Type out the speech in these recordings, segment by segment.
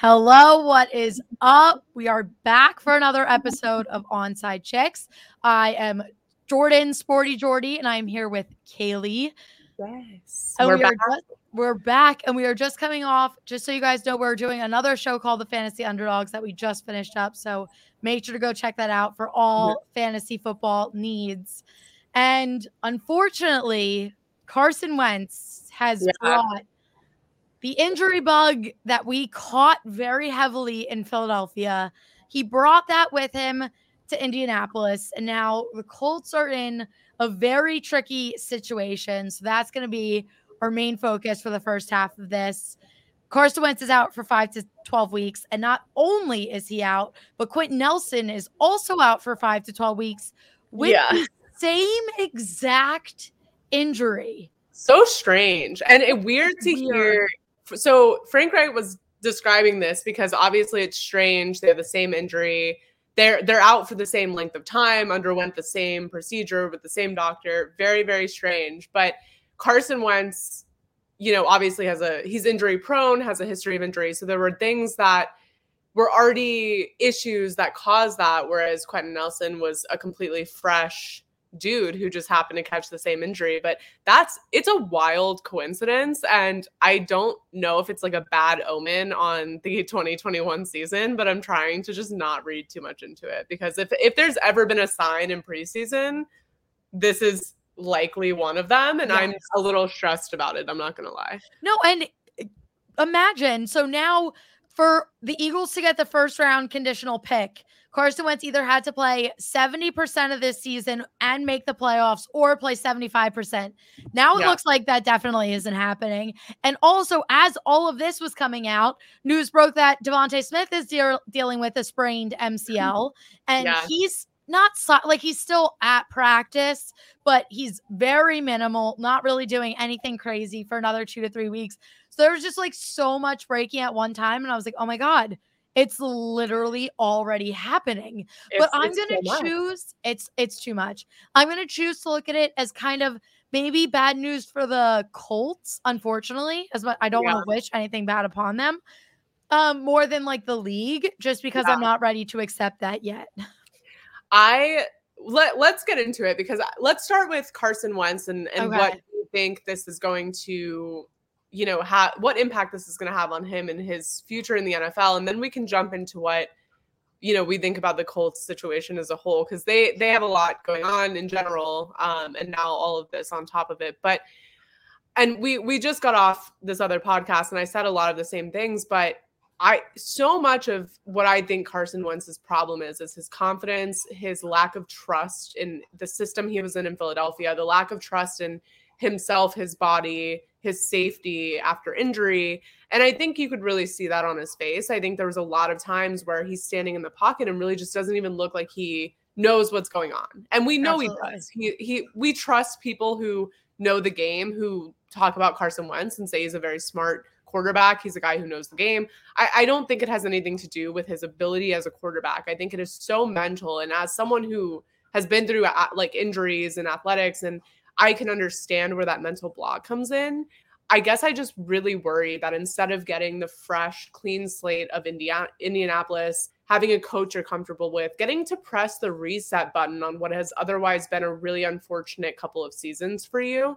Hello, what is up? We are back for another episode of Onside Chicks. I am Jordan Sporty Jordy, and I'm here with Kaylee. Yes. And We're we are back. just- we're back, and we are just coming off. Just so you guys know, we're doing another show called The Fantasy Underdogs that we just finished up. So make sure to go check that out for all fantasy football needs. And unfortunately, Carson Wentz has Yeah. brought the injury bug that we caught very heavily in Philadelphia. He brought that with him to Indianapolis, and now the Colts are in a very tricky situation. So that's going to be our main focus for the first half of this. Carson Wentz is out for five to 12 weeks. And not only is he out, but Quenton Nelson is also out for five to 12 weeks with Yeah. the same exact injury. So strange and it, weird to Weird. hear. So Frank Reich was describing this because obviously it's strange. They have the same injury. They're they're out for the same length of time, underwent the same procedure with the same doctor. Very very strange. But Carson Wentz, you know, obviously has a he's injury prone, has a history of injury. So there were things that were already issues that caused that, whereas Quenton Nelson was a completely fresh dude who just happened to catch the same injury. But that's it's a wild coincidence. And I don't know if it's like a bad omen on the 2021 season, but I'm trying to just not read too much into it because if if there's ever been a sign in preseason, this is likely one of them. And I'm a little stressed about it. I'm not gonna lie. No, and imagine so now for the Eagles to get the first round conditional pick, Carson Wentz either had to play 70% of this season and make the playoffs or play 75%. Now it Yeah. looks like that definitely isn't happening. And also, as all of this was coming out, news broke that DeVonta Smith is deal- dealing with a sprained MCL and Yeah. he's not so- like he's still at practice, but he's very minimal, not really doing anything crazy for another two to three weeks. So there was just like so much breaking at one time, and I was like, oh my god, it's literally already happening. but I'm gonna so much. choose it's it's too much. I'm gonna choose to look at it as kind of maybe bad news for the Colts, unfortunately, as much I don't want to wish anything bad upon them. Um, more than like the league, just because I'm not ready to accept that yet. I let let's get into it because let's start with Carson Wentz and and what Okay. you think this is going to you know have what impact this is going to have on him and his future in the NFL and then we can jump into what you know we think about the Colts situation as a whole because they they have a lot going on in general um and now all of this on top of it but and we we just got off this other podcast and I said a lot of the same things but I so much of what I think Carson Wentz's problem is is his confidence, his lack of trust in the system he was in in Philadelphia, the lack of trust in himself, his body, his safety after injury. And I think you could really see that on his face. I think there was a lot of times where he's standing in the pocket and really just doesn't even look like he knows what's going on. And we know Absolutely. he does. He he we trust people who know the game who talk about Carson Wentz and say he's a very smart quarterback. He's a guy who knows the game. I, I don't think it has anything to do with his ability as a quarterback. I think it is so mental. And as someone who has been through uh, like injuries and athletics, and I can understand where that mental block comes in. I guess I just really worry that instead of getting the fresh, clean slate of Indiana, Indianapolis, having a coach you're comfortable with, getting to press the reset button on what has otherwise been a really unfortunate couple of seasons for you,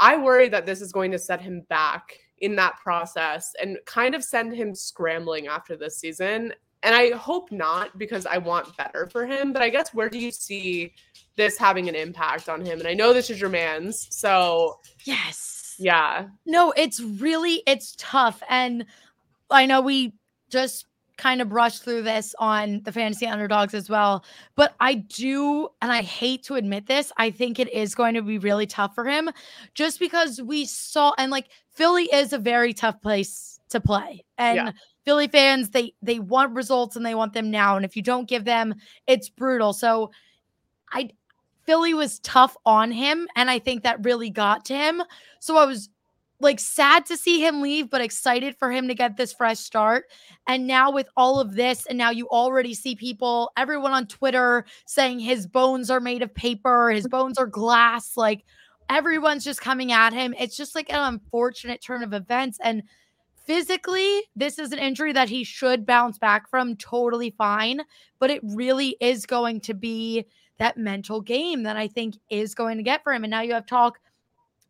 I worry that this is going to set him back in that process and kind of send him scrambling after this season. And I hope not because I want better for him. But I guess where do you see this having an impact on him? And I know this is your man's. So Yes. yeah. No, it's really it's tough and I know we just kind of brushed through this on the fantasy underdogs as well, but I do and I hate to admit this, I think it is going to be really tough for him just because we saw and like Philly is a very tough place to play. And Yeah. Philly fans they they want results and they want them now and if you don't give them it's brutal. So I Philly was tough on him and I think that really got to him. So I was like sad to see him leave, but excited for him to get this fresh start. And now with all of this, and now you already see people, everyone on Twitter saying his bones are made of paper, his bones are glass. Like everyone's just coming at him. It's just like an unfortunate turn of events. And physically, this is an injury that he should bounce back from totally fine, but it really is going to be that mental game that I think is going to get for him. And now you have talk.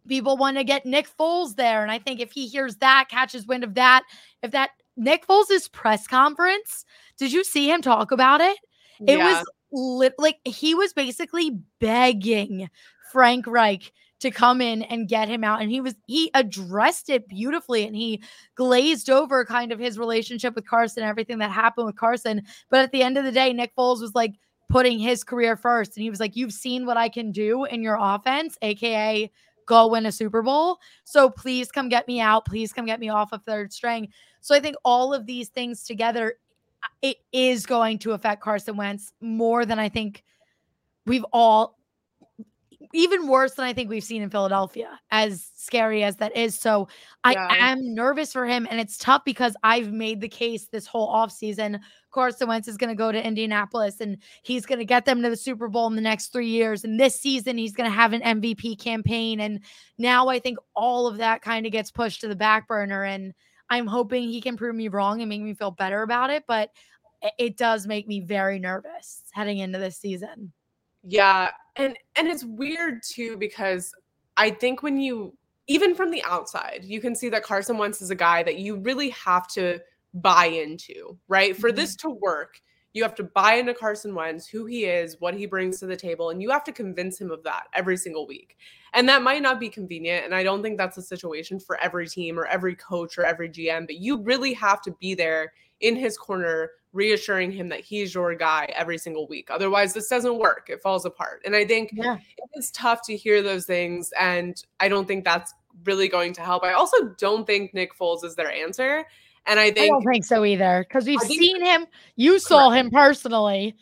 People want to get Nick Foles there. And I think if he hears that, catches wind of that, if that Nick Foles' press conference, did you see him talk about it? It yeah. was lit, like he was basically begging Frank Reich to come in and get him out and he was he addressed it beautifully and he glazed over kind of his relationship with Carson everything that happened with Carson but at the end of the day Nick Foles was like putting his career first and he was like you've seen what I can do in your offense aka go win a Super Bowl so please come get me out please come get me off of third string. So I think all of these things together it is going to affect Carson Wentz more than I think we've all even worse than I think we've seen in Philadelphia, as scary as that is. So I yeah. am nervous for him. And it's tough because I've made the case this whole offseason. Carson Wentz is going to go to Indianapolis and he's going to get them to the Super Bowl in the next three years. And this season, he's going to have an MVP campaign. And now I think all of that kind of gets pushed to the back burner. And I'm hoping he can prove me wrong and make me feel better about it. But it does make me very nervous heading into this season. Yeah, and and it's weird too because I think when you even from the outside, you can see that Carson Wentz is a guy that you really have to buy into, right? Mm-hmm. For this to work, you have to buy into Carson Wentz, who he is, what he brings to the table, and you have to convince him of that every single week. And that might not be convenient. And I don't think that's a situation for every team or every coach or every GM, but you really have to be there in his corner, reassuring him that he's your guy every single week. Otherwise, this doesn't work. It falls apart. And I think yeah. it's tough to hear those things. And I don't think that's really going to help. I also don't think Nick Foles is their answer. And I think I don't think so either because we've seen him. You saw him personally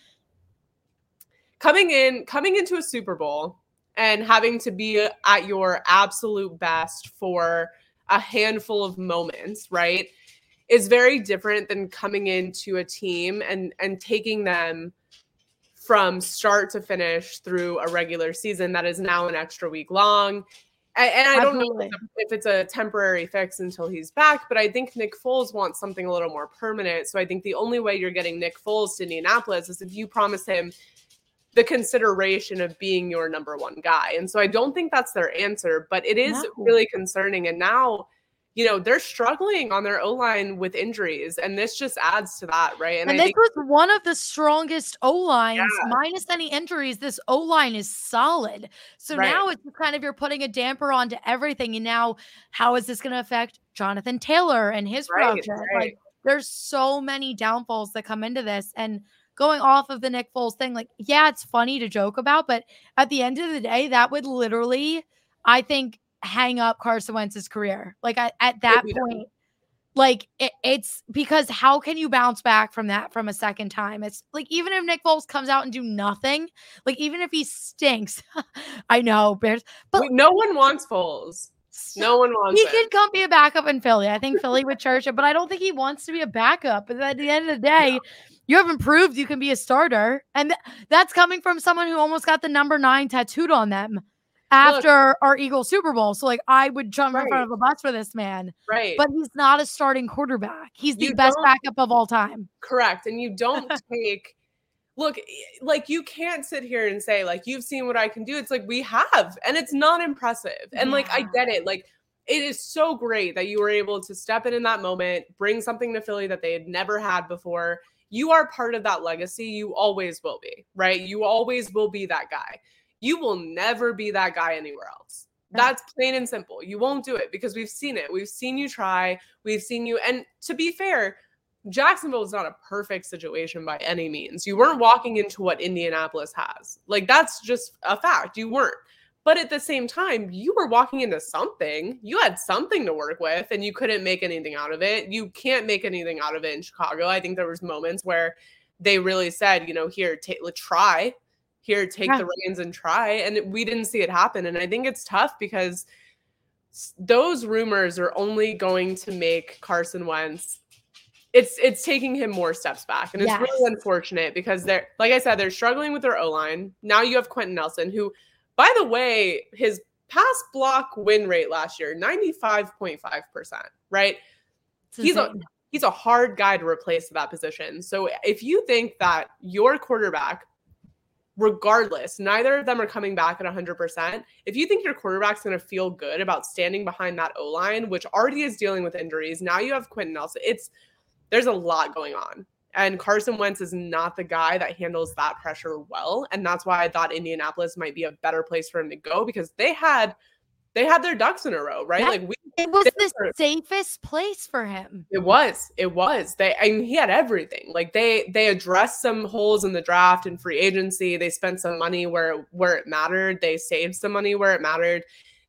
coming in, coming into a Super Bowl and having to be at your absolute best for a handful of moments, right? Is very different than coming into a team and and taking them from start to finish through a regular season that is now an extra week long and, and I don't know if it's a temporary fix until he's back, but I think Nick Foles wants something a little more permanent. So I think the only way you're getting Nick Foles to Indianapolis is if you promise him the consideration of being your number one guy. And so I don't think that's their answer, but it is no. really concerning. And now you know, they're struggling on their O line with injuries, and this just adds to that, right? And, and this think- was one of the strongest O lines, yeah. minus any injuries. This O line is solid. So right. now it's kind of you're putting a damper onto everything. And now, how is this going to affect Jonathan Taylor and his right, production? Right. Like, there's so many downfalls that come into this, and going off of the Nick Foles thing, like, yeah, it's funny to joke about, but at the end of the day, that would literally, I think, hang up Carson Wentz's career. Like at, at that point, like it, it's because how can you bounce back from that from a second time? It's like even if Nick Foles comes out and do nothing, like even if he stinks, I know Bears, but Wait, no one wants Foles. No one wants. He can come be a backup in Philly. I think Philly would church it, but I don't think he wants to be a backup. But at the end of the day, you haven't proved you can be a starter, and th- that's coming from someone who almost got the number nine tattooed on them after Look, our Eagle Super Bowl. So like I would jump right. in front of a bus for this man. Right. But he's not a starting quarterback. He's the you best backup of all time. Correct. And you don't take look eh, like you can't sit here and say like you've seen what I can do. It's like we have and it's not impressive. And yeah. like I get it. Like it is so great that you were able to step in in that moment, bring something to Philly that they had never had before. You are part of that legacy. You always will be, right? You always will be that guy you will never be that guy anywhere else. That's plain and simple. You won't do it because we've seen it. We've seen you try. We've seen you. And to be fair, Jacksonville is not a perfect situation by any means. You weren't walking into what Indianapolis has. Like, that's just a fact. You weren't. But at the same time, you were walking into something. You had something to work with and you couldn't make anything out of it. You can't make anything out of it in Chicago. I think there was moments where they really said, you know, here, take, try, here take yeah. the reins and try and we didn't see it happen and i think it's tough because those rumors are only going to make carson wentz it's it's taking him more steps back and it's yes. really unfortunate because they're like i said they're struggling with their o-line now you have quenton nelson who by the way his pass block win rate last year 95.5% right he's a he's a hard guy to replace that position. So if you think that your quarterback regardless, neither of them are coming back at 100%. If you think your quarterback's going to feel good about standing behind that O line, which already is dealing with injuries, now you have Quenton Nelson. It's there's a lot going on. And Carson Wentz is not the guy that handles that pressure well. And that's why I thought Indianapolis might be a better place for him to go because they had they had their ducks in a row, right? like we it was the were, safest place for him. It was. It was. They I mean he had everything. Like they they addressed some holes in the draft and free agency. They spent some money where where it mattered. They saved some money where it mattered.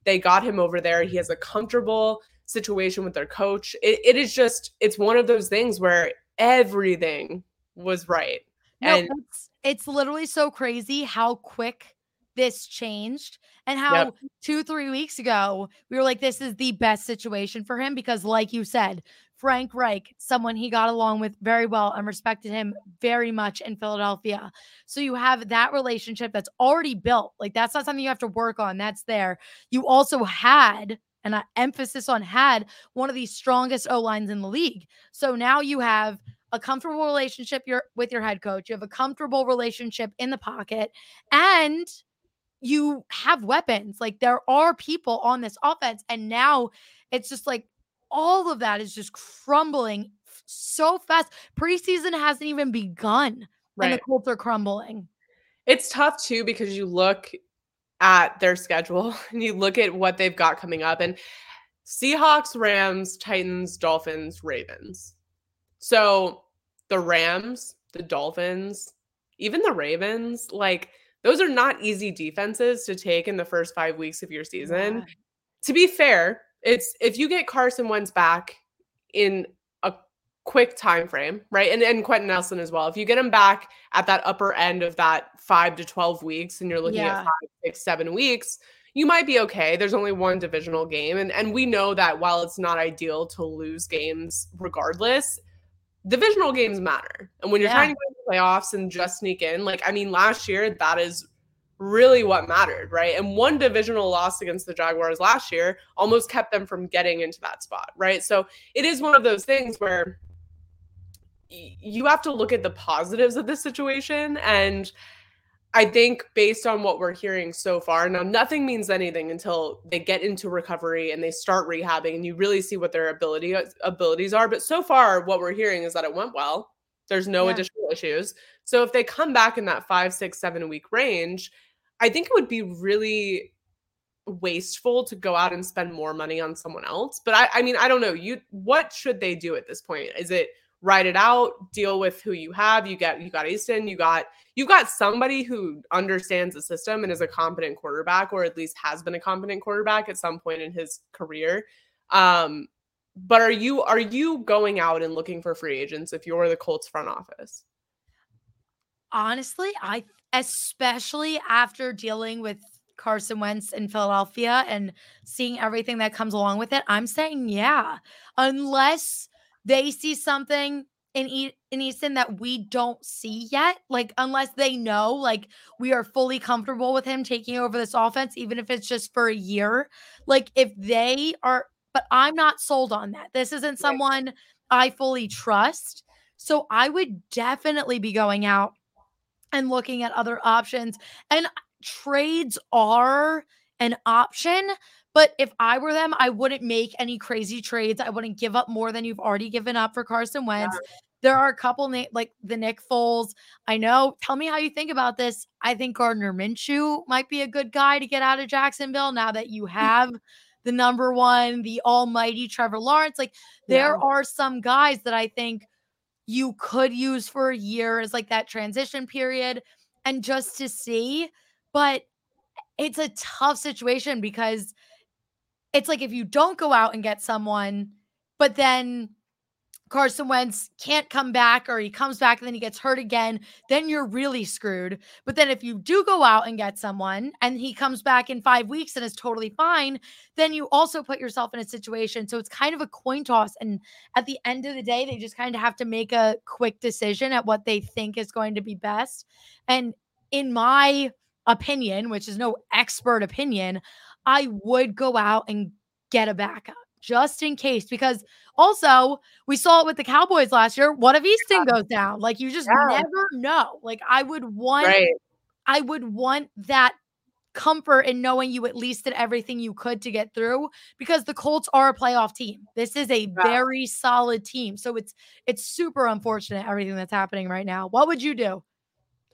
They got him over there. He has a comfortable situation with their coach. It, it is just it's one of those things where everything was right. No, and it's, it's literally so crazy how quick this changed and how yep. two, three weeks ago, we were like, this is the best situation for him because, like you said, Frank Reich, someone he got along with very well and respected him very much in Philadelphia. So you have that relationship that's already built. Like that's not something you have to work on. That's there. You also had, and I emphasis on had, one of the strongest O lines in the league. So now you have a comfortable relationship your, with your head coach. You have a comfortable relationship in the pocket, and you have weapons. Like there are people on this offense. And now it's just like all of that is just crumbling so fast. Preseason hasn't even begun. Right. And the Colts are crumbling. It's tough too because you look at their schedule and you look at what they've got coming up and Seahawks, Rams, Titans, Dolphins, Ravens. So the Rams, the Dolphins, even the Ravens, like those are not easy defenses to take in the first five weeks of your season. Yeah. To be fair, it's if you get Carson Wentz back in a quick time frame, right? And and Quenton Nelson as well. If you get him back at that upper end of that five to twelve weeks, and you're looking yeah. at five, six, seven weeks, you might be okay. There's only one divisional game, and and we know that while it's not ideal to lose games regardless, divisional games matter. And when you're yeah. trying to playoffs and just sneak in, like I mean, last year that is really what mattered, right? And one divisional loss against the Jaguars last year almost kept them from getting into that spot, right? So it is one of those things where you have to look at the positives of this situation and I think based on what we're hearing so far, now nothing means anything until they get into recovery and they start rehabbing and you really see what their ability abilities are. But so far, what we're hearing is that it went well. There's no yeah. additional issues. So if they come back in that five, six, seven week range, I think it would be really wasteful to go out and spend more money on someone else. But I, I mean, I don't know. You what should they do at this point? Is it write it out, deal with who you have. You got you got Eason, you got you got somebody who understands the system and is a competent quarterback, or at least has been a competent quarterback at some point in his career. Um, but are you are you going out and looking for free agents if you're the Colts front office? Honestly, I especially after dealing with Carson Wentz in Philadelphia and seeing everything that comes along with it, I'm saying yeah. Unless they see something in e- in Eason that we don't see yet. Like unless they know, like we are fully comfortable with him taking over this offense, even if it's just for a year. Like if they are, but I'm not sold on that. This isn't someone I fully trust. So I would definitely be going out and looking at other options. And trades are an option, but if I were them, I wouldn't make any crazy trades. I wouldn't give up more than you've already given up for Carson Wentz. Yeah. There are a couple na- like the Nick Foles. I know. Tell me how you think about this. I think Gardner Minshew might be a good guy to get out of Jacksonville now that you have the number one, the almighty Trevor Lawrence. Like there yeah. are some guys that I think you could use for a year as like that transition period and just to see. But it's a tough situation because it's like if you don't go out and get someone, but then Carson Wentz can't come back or he comes back and then he gets hurt again, then you're really screwed. But then if you do go out and get someone and he comes back in five weeks and is totally fine, then you also put yourself in a situation. So it's kind of a coin toss. And at the end of the day, they just kind of have to make a quick decision at what they think is going to be best. And in my opinion, which is no expert opinion, I would go out and get a backup just in case. Because also, we saw it with the Cowboys last year. What if Eason goes down? Like, you just Yeah. never know. Like, I would want, Right. I would want that comfort in knowing you at least did everything you could to get through because the Colts are a playoff team. This is a very solid team. So it's it's super unfortunate everything that's happening right now. What would you do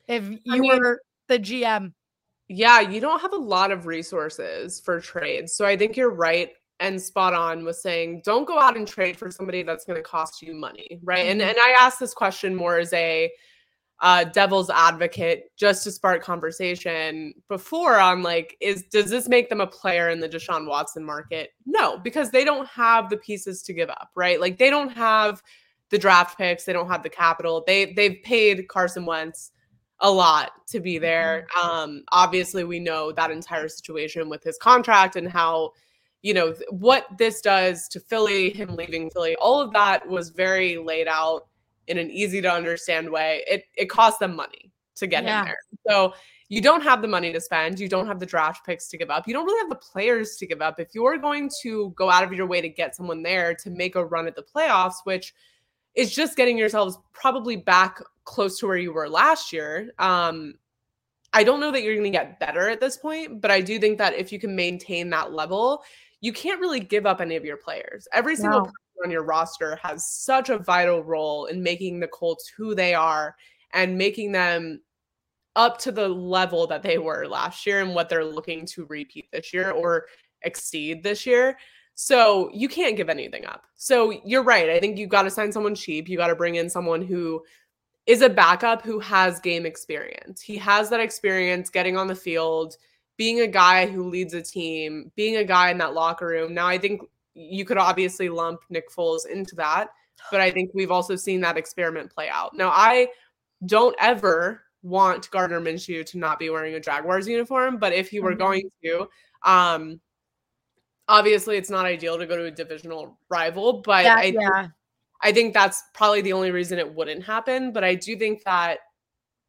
if you mean- were the GM? Yeah, you don't have a lot of resources for trades. So I think you're right and spot on with saying don't go out and trade for somebody that's going to cost you money, right? And Mhm. and I asked this question more as a uh, devil's advocate just to spark conversation before on like is does this make them a player in the Deshaun Watson market? No, because they don't have the pieces to give up, right? Like they don't have the draft picks, they don't have the capital. They they've paid Carson Wentz a lot to be there. Um, obviously, we know that entire situation with his contract and how, you know, what this does to Philly, him leaving Philly, all of that was very laid out in an easy to understand way. It it cost them money to get Yeah. him there. So you don't have the money to spend. You don't have the draft picks to give up. You don't really have the players to give up. If you're going to go out of your way to get someone there to make a run at the playoffs, which is just getting yourselves probably back close to where you were last year. Um, I don't know that you're going to get better at this point, but I do think that if you can maintain that level, you can't really give up any of your players. Every single No. person on your roster has such a vital role in making the Colts who they are and making them up to the level that they were last year and what they're looking to repeat this year or exceed this year. So you can't give anything up. So you're right. I think you've got to sign someone cheap. You got to bring in someone who is a backup who has game experience. He has that experience getting on the field, being a guy who leads a team, being a guy in that locker room. Now, I think you could obviously lump Nick Foles into that, but I think we've also seen that experiment play out. Now, I don't ever want Gardner Minshew to not be wearing a Jaguars uniform, but if he were Mhm. going to, um, obviously it's not ideal to go to a divisional rival, but That- I yeah. I think that's probably the only reason it wouldn't happen. But I do think that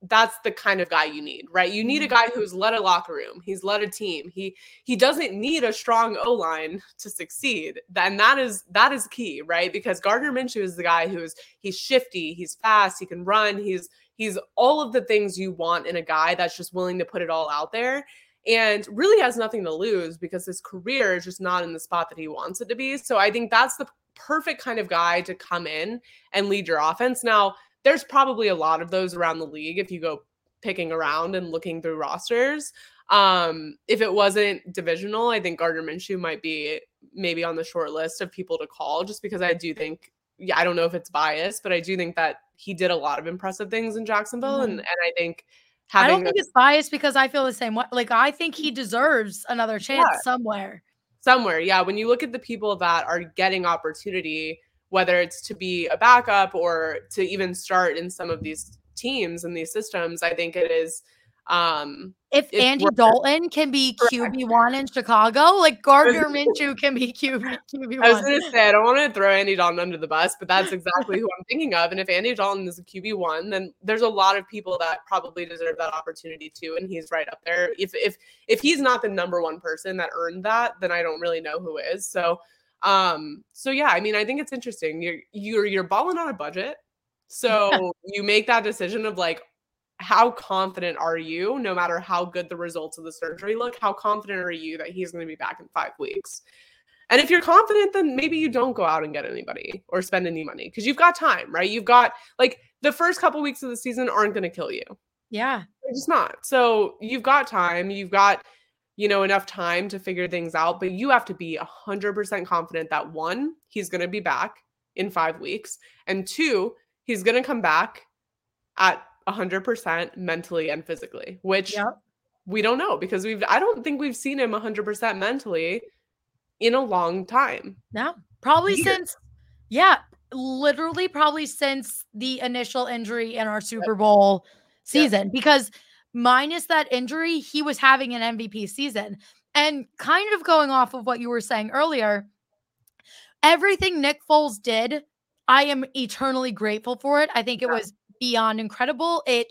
that's the kind of guy you need, right? You need a mm-hmm. guy who's led a locker room. He's led a team. He he doesn't need a strong O line to succeed. And that is that is key, right? Because Gardner Minshew is the guy who's he's shifty, he's fast, he can run, he's he's all of the things you want in a guy that's just willing to put it all out there and really has nothing to lose because his career is just not in the spot that he wants it to be. So I think that's the perfect kind of guy to come in and lead your offense. Now, there's probably a lot of those around the league if you go picking around and looking through rosters. Um, if it wasn't divisional, I think Gardner Minshew might be maybe on the short list of people to call just because I do think yeah, I don't know if it's biased, but I do think that he did a lot of impressive things in Jacksonville. And Mhm. and I think having I don't think a- it's biased because I feel the same way. Like I think he deserves another chance Yeah. somewhere. somewhere. Yeah, when you look at the people that are getting opportunity, whether it's to be a backup or to even start in some of these teams and these systems, I think it is um If Andy worth. Dalton can be QB one in Chicago, like Gardner Minshew can be QB QB I was gonna say I don't want to throw Andy Dalton under the bus, but that's exactly who I'm thinking of. And if Andy Dalton is a QB one, then there's a lot of people that probably deserve that opportunity too, and he's right up there. If if if he's not the number one person that earned that, then I don't really know who is. So um so yeah, I mean I think it's interesting. You're you're you're balling on a budget. So you make that decision of like how confident are you no matter how good the results of the surgery look how confident are you that he's going to be back in five weeks and if you're confident then maybe you don't go out and get anybody or spend any money because you've got time right you've got like the first couple weeks of the season aren't going to kill you Yeah. they're just not so you've got time you've got you know enough time to figure things out but you have to be 100% confident that one he's going to be back in five weeks and two he's going to come back at 100% mentally and physically which Yep. we don't know because we've I don't think we've seen him 100% mentally in a long time. No. Probably Years. since yeah, literally probably since the initial injury in our Super Bowl season because minus that injury, he was having an MVP season. And kind of going off of what you were saying earlier, everything Nick Foles did, I am eternally grateful for it. I think it Yeah. was beyond incredible. It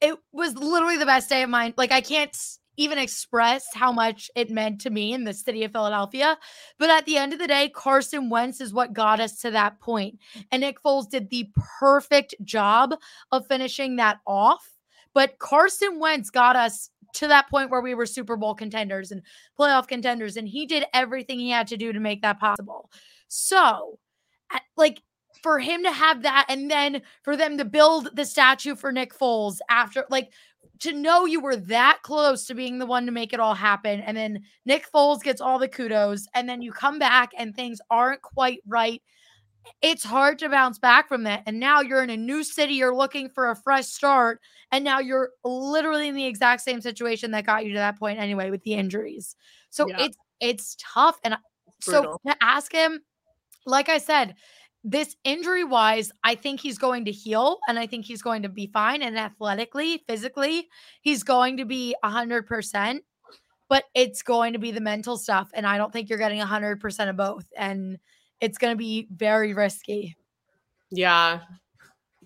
it was literally the best day of mine. Like I can't even express how much it meant to me in the city of Philadelphia. But at the end of the day, Carson Wentz is what got us to that point. And Nick Foles did the perfect job of finishing that off. But Carson Wentz got us to that point where we were Super Bowl contenders and playoff contenders. And he did everything he had to do to make that possible. So, like, for him to have that and then for them to build the statue for Nick Foles after, like, to know you were that close to being the one to make it all happen. And then Nick Foles gets all the kudos, and then you come back and things aren't quite right. It's hard to bounce back from that. And now you're in a new city, you're looking for a fresh start. And now you're literally in the exact same situation that got you to that point anyway with the injuries. So yeah. it's it's tough. And Brutal. so to ask him, like I said, this injury wise, I think he's going to heal and I think he's going to be fine. And athletically, physically, he's going to be 100%. But it's going to be the mental stuff. And I don't think you're getting 100% of both. And it's going to be very risky. Yeah.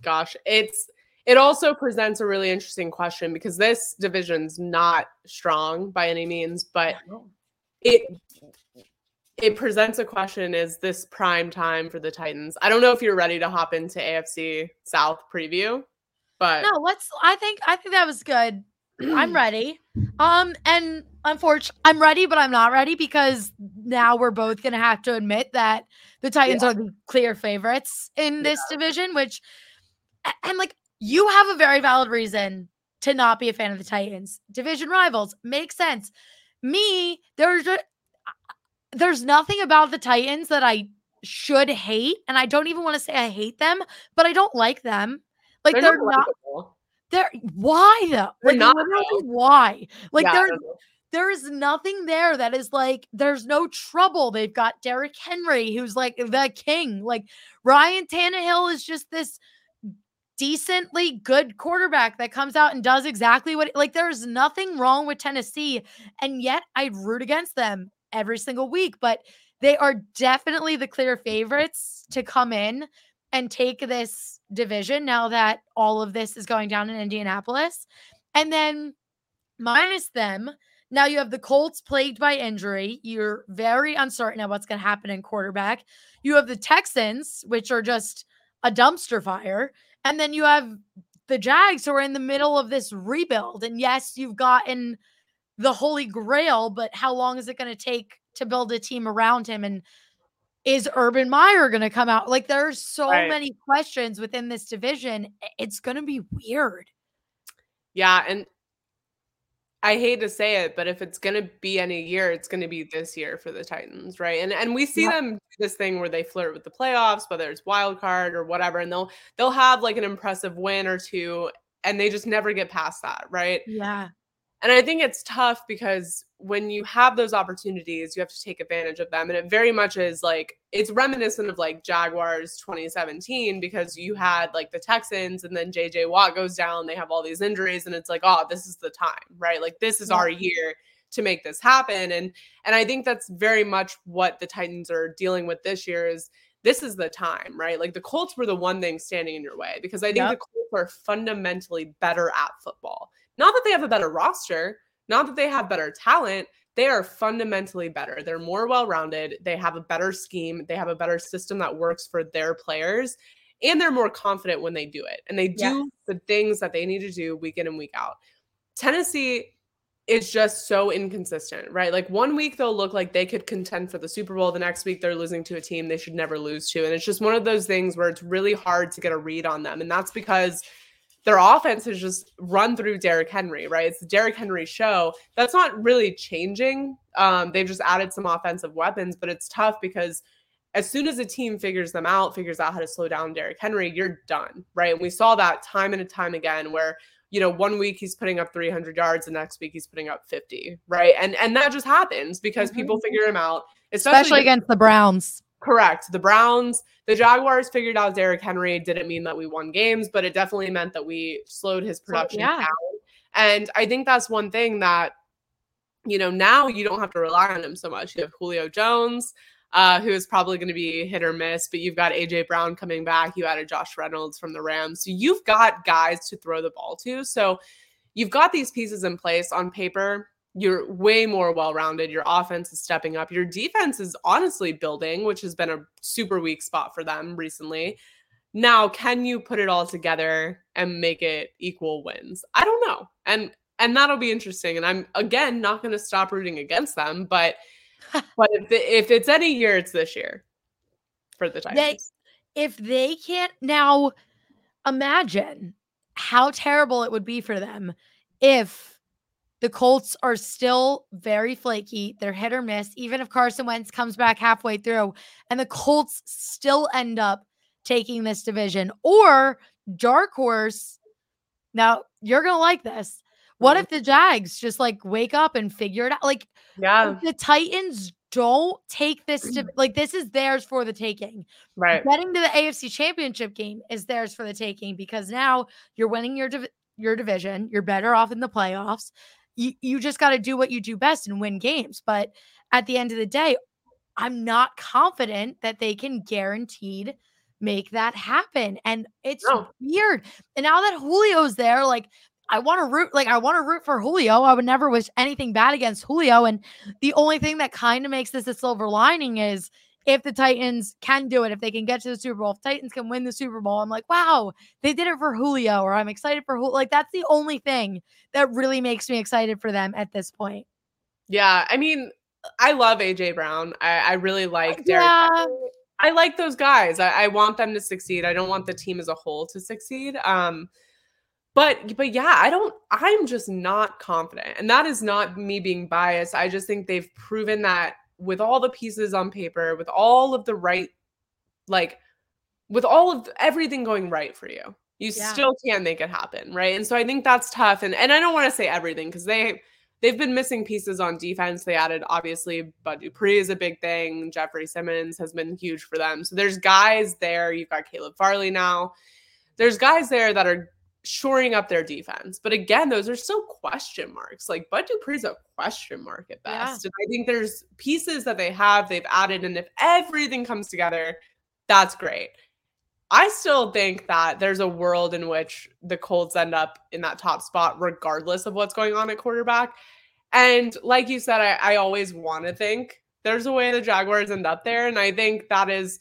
Gosh, it's it also presents a really interesting question because this division's not strong by any means, but it it presents a question is this prime time for the Titans? I don't know if you're ready to hop into AFC South preview, but No, let's I think I think that was good. I'm ready. Um and unfortunately I'm ready but I'm not ready because now we're both going to have to admit that the Titans yeah. are the clear favorites in this yeah. division which and like you have a very valid reason to not be a fan of the Titans. Division rivals makes sense. Me, there's a, there's nothing about the Titans that I should hate, and I don't even want to say I hate them, but I don't like them. Like they're, they're not. They're why though? They're like, not why? Like yeah, they're there is nothing there that is like there's no trouble. They've got Derrick Henry, who's like the king. Like Ryan Tannehill is just this decently good quarterback that comes out and does exactly what like there's nothing wrong with Tennessee and yet I root against them every single week, but they are definitely the clear favorites to come in and take this division now that all of this is going down in Indianapolis. And then minus them, now you have the Colts plagued by injury. You're very uncertain of what's going to happen in quarterback. You have the Texans, which are just a dumpster fire. And then you have the Jags who are in the middle of this rebuild. And yes, you've gotten the holy grail, but how long is it going to take to build a team around him? And is Urban Meyer going to come out? Like there's so right. many questions within this division. It's going to be weird. Yeah, and I hate to say it, but if it's going to be any year, it's going to be this year for the Titans, right? And and we see yeah. them do this thing where they flirt with the playoffs, whether it's wild card or whatever, and they'll they'll have like an impressive win or two, and they just never get past that, right? Yeah. And I think it's tough because when you have those opportunities, you have to take advantage of them. And it very much is like it's reminiscent of like Jaguars 2017 because you had like the Texans and then JJ Watt goes down, they have all these injuries, and it's like, oh, this is the time, right? Like this is our year to make this happen. And and I think that's very much what the Titans are dealing with this year is this is the time, right? Like the Colts were the one thing standing in your way because I think yep. the Colts are fundamentally better at football. Not that they have a better roster, not that they have better talent. They are fundamentally better. They're more well rounded. They have a better scheme. They have a better system that works for their players. And they're more confident when they do it. And they do yeah. the things that they need to do week in and week out. Tennessee is just so inconsistent, right? Like one week they'll look like they could contend for the Super Bowl. The next week they're losing to a team they should never lose to. And it's just one of those things where it's really hard to get a read on them. And that's because their offense is just run through Derrick Henry, right? It's the Derrick Henry show. That's not really changing. Um, they've just added some offensive weapons, but it's tough because as soon as a team figures them out, figures out how to slow down Derrick Henry, you're done, right? And we saw that time and time again where you know one week he's putting up 300 yards the next week he's putting up 50 right and and that just happens because mm-hmm. people figure him out especially, especially against the browns Correct. The Browns, the Jaguars figured out Derrick Henry. didn't mean that we won games, but it definitely meant that we slowed his production yeah. down. And I think that's one thing that, you know, now you don't have to rely on him so much. You have Julio Jones, uh, who is probably going to be hit or miss, but you've got AJ Brown coming back. You added Josh Reynolds from the Rams. So you've got guys to throw the ball to. So you've got these pieces in place on paper you're way more well-rounded. Your offense is stepping up. Your defense is honestly building, which has been a super weak spot for them recently. Now, can you put it all together and make it equal wins? I don't know. And and that'll be interesting. And I'm again not going to stop rooting against them, but but if, if it's any year, it's this year for the Titans. They, if they can't now imagine how terrible it would be for them if the Colts are still very flaky. They're hit or miss, even if Carson Wentz comes back halfway through, and the Colts still end up taking this division. Or dark horse. Now you're gonna like this. What mm-hmm. if the Jags just like wake up and figure it out? Like, yeah, the Titans don't take this to like this is theirs for the taking. Right. Getting to the AFC Championship game is theirs for the taking because now you're winning your div- your division. You're better off in the playoffs. You you just got to do what you do best and win games. But at the end of the day, I'm not confident that they can guaranteed make that happen. And it's no. weird. And now that Julio's there, like I want to root like I want to root for Julio. I would never wish anything bad against Julio. And the only thing that kind of makes this a silver lining is if the Titans can do it, if they can get to the Super Bowl, if Titans can win the Super Bowl, I'm like, wow, they did it for Julio, or I'm excited for Julio. Like that's the only thing that really makes me excited for them at this point. Yeah, I mean, I love AJ Brown. I, I really like Derrick. Yeah. I like those guys. I, I want them to succeed. I don't want the team as a whole to succeed. Um, but but yeah i don't i'm just not confident and that is not me being biased i just think they've proven that with all the pieces on paper with all of the right like with all of everything going right for you you yeah. still can't make it happen right? And so i think that's tough and and i don't want to say everything because they they've been missing pieces on defense. They added obviously bud dupree is a big thing. Jeffrey simmons has been huge for them. So there's guys there. You've got caleb farley now. There's guys there that are shoring up their defense. But again, those are still question marks. Like Bud Dupree's a question mark at best. Yeah. And I think there's pieces that they have, they've added, and if everything comes together, that's great. I still think that there's a world in which the Colts end up in that top spot, regardless of what's going on at quarterback. And like you said, I, I always want to think there's a way the Jaguars end up there. And I think that is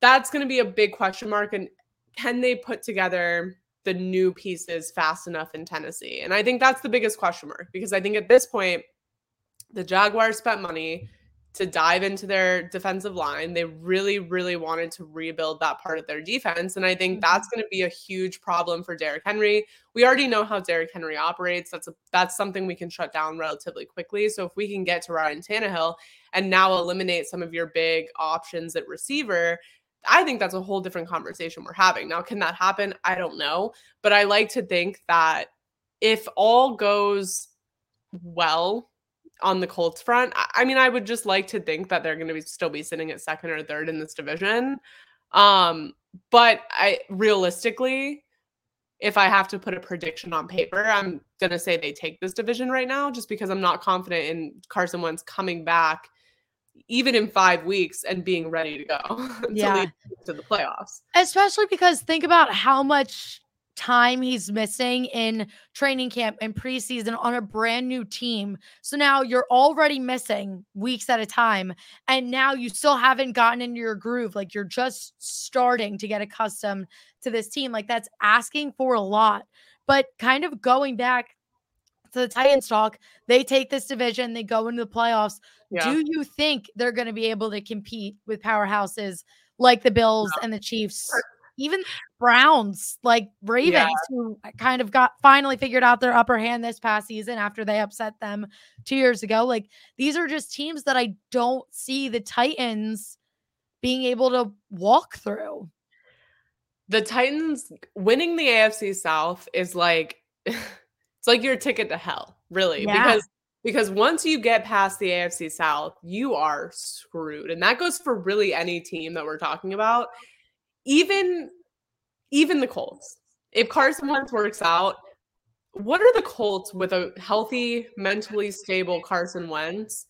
that's going to be a big question mark. And can they put together the new pieces fast enough in Tennessee? And I think that's the biggest question mark because I think at this point, the Jaguars spent money to dive into their defensive line. They really, really wanted to rebuild that part of their defense. And I think mm-hmm. that's going to be a huge problem for Derrick Henry. We already know how Derrick Henry operates. That's a that's something we can shut down relatively quickly. So if we can get to Ryan Tannehill and now eliminate some of your big options at receiver, I think that's a whole different conversation we're having. Now, can that happen? I don't know. But I like to think that if all goes well on the Colts front, I mean, I would just like to think that they're going to be still be sitting at second or third in this division. Um, but I realistically, if I have to put a prediction on paper, I'm going to say they take this division right now just because I'm not confident in Carson Wentz coming back even in five weeks and being ready to go yeah. to the playoffs. Especially because think about how much time he's missing in training camp and preseason on a brand new team. So now you're already missing weeks at a time. And now you still haven't gotten into your groove. Like you're just starting to get accustomed to this team. Like that's asking for a lot. But kind of going back to the Titans talk, they take this division, they go into the playoffs. Yeah. Do you think they're going to be able to compete with powerhouses like the Bills no. and the Chiefs? Even Browns, like Ravens, yeah. who kind of got finally figured out their upper hand this past season after they upset them two years ago. Like these are just teams that I don't see the Titans being able to walk through. The Titans winning the AFC South is like It's like your ticket to hell, really, yeah. because because once you get past the AFC South, you are screwed. And that goes for really any team that we're talking about. Even even the Colts. If Carson Wentz works out, what are the Colts with a healthy, mentally stable Carson Wentz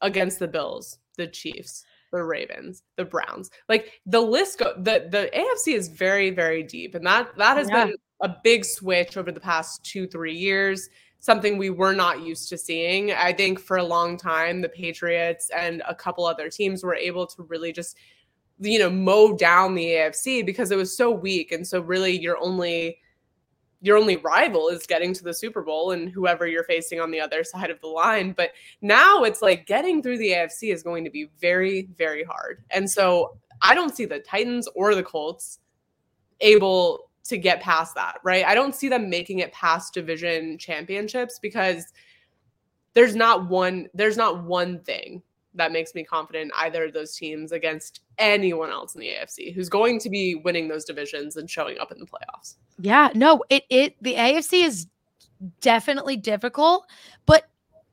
against the Bills, the Chiefs, the Ravens, the Browns? Like the list go the the AFC is very very deep and that that has yeah. been a big switch over the past two, three years. something we were not used to seeing. I think for a long time, the Patriots and a couple other teams were able to really just, you know, mow down the AFC because it was so weak. And so, really, your only your only rival is getting to the Super Bowl and whoever you're facing on the other side of the line. But now it's like getting through the AFC is going to be very, very hard. And so I don't see the Titans or the Colts able to get past that, right? I don't see them making it past division championships because there's not one there's not one thing that makes me confident either of those teams against anyone else in the AFC who's going to be winning those divisions and showing up in the playoffs. Yeah, no, it it the AFC is definitely difficult, but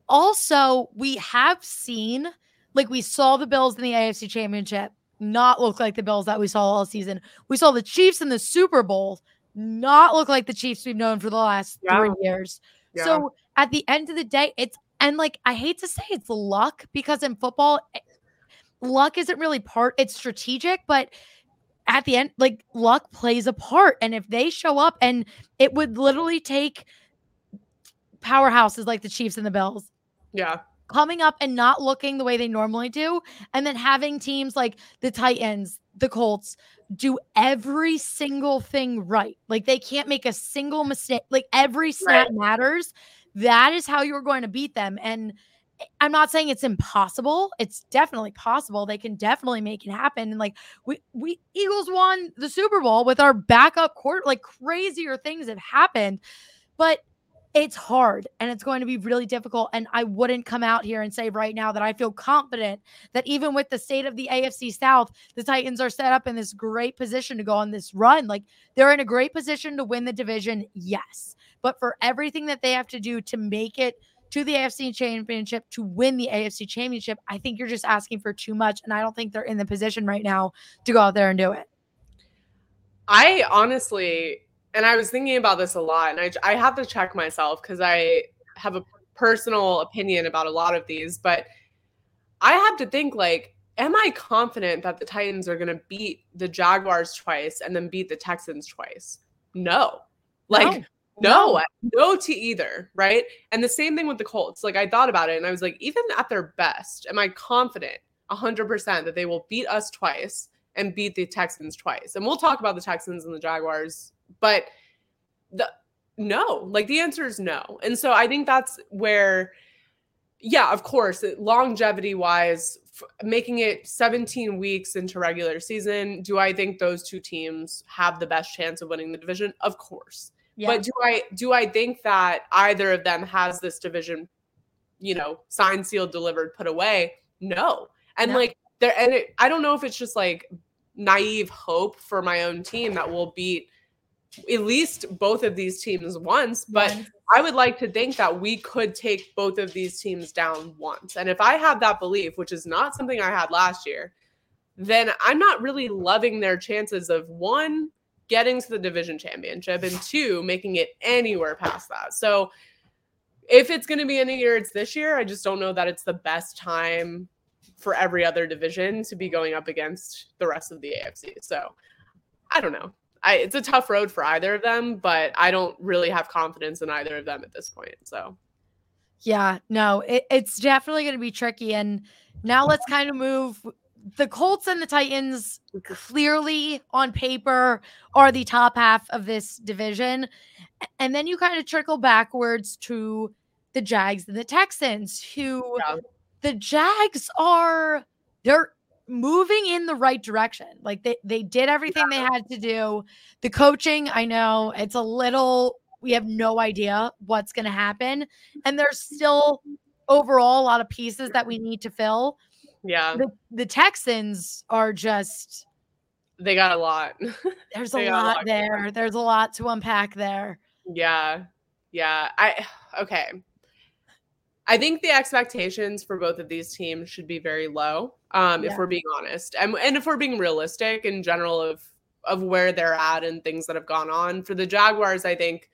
also we have seen like we saw the Bills in the AFC Championship not look like the Bills that we saw all season. We saw the Chiefs in the Super Bowl not look like the Chiefs we've known for the last yeah. three years. Yeah. So at the end of the day, it's and like I hate to say it's luck because in football, eh, luck isn't really part, it's strategic, but at the end, like luck plays a part. And if they show up and it would literally take powerhouses like the Chiefs and the Bills. Yeah coming up and not looking the way they normally do, and then having teams like the Titans, the Colts do every single thing right. Like they can't make a single mistake. Like every snap right. matters. That is how you're going to beat them. And I'm not saying it's impossible. It's definitely possible. They can definitely make it happen. And like we we Eagles won the Super Bowl with our backup court. Like crazier things have happened. But it's hard and it's going to be really difficult. And I wouldn't come out here and say right now that I feel confident that even with the state of the AFC South, the Titans are set up in this great position to go on this run. Like they're in a great position to win the division, yes. But for everything that they have to do to make it to the AFC championship, to win the AFC championship, I think you're just asking for too much. And I don't think they're in the position right now to go out there and do it. I honestly and I was thinking about this a lot, and I I have to check myself because I have a personal opinion about a lot of these, but I have to think like, am I confident that the Titans are going to beat the Jaguars twice and then beat the Texans twice? No, like. No. no, no to either, right? And the same thing with the Colts. Like I thought about it and I was like, even at their best, am I confident 100% that they will beat us twice and beat the Texans twice? And we'll talk about the Texans and the Jaguars but the no, like the answer is no. And so I think that's where yeah, of course, longevity wise, f- making it 17 weeks into regular season, do I think those two teams have the best chance of winning the division? Of course. Yeah. But do I do I think that either of them has this division, you know, signed, sealed, delivered, put away? No. And no. like there and it, I don't know if it's just like naive hope for my own team that we'll beat at least both of these teams once, but. I would like to think that we could take both of these teams down once. And if I have that belief, which is not something I had last year, then I'm not really loving their chances of one, getting to the division championship, and two, making it anywhere past that. So if it's going to be any year, it's this year. I just don't know that it's the best time for every other division to be going up against the rest of the AFC. So I don't know. I, it's a tough road for either of them, but I don't really have confidence in either of them at this point. So, yeah, no, it, it's definitely going to be tricky. And now let's kind of move. The Colts and the Titans clearly on paper are the top half of this division. And then you kind of trickle backwards to the Jags and the Texans, who yeah. the Jags are, they're moving in the right direction. Like they they did everything they had to do. The coaching, I know it's a little we have no idea what's going to happen and there's still overall a lot of pieces that we need to fill. Yeah. The, the Texans are just they got a lot. There's a lot, a lot there. There's a lot to unpack there. Yeah. Yeah. I okay. I think the expectations for both of these teams should be very low, um, yeah. if we're being honest, and and if we're being realistic in general of of where they're at and things that have gone on. For the Jaguars, I think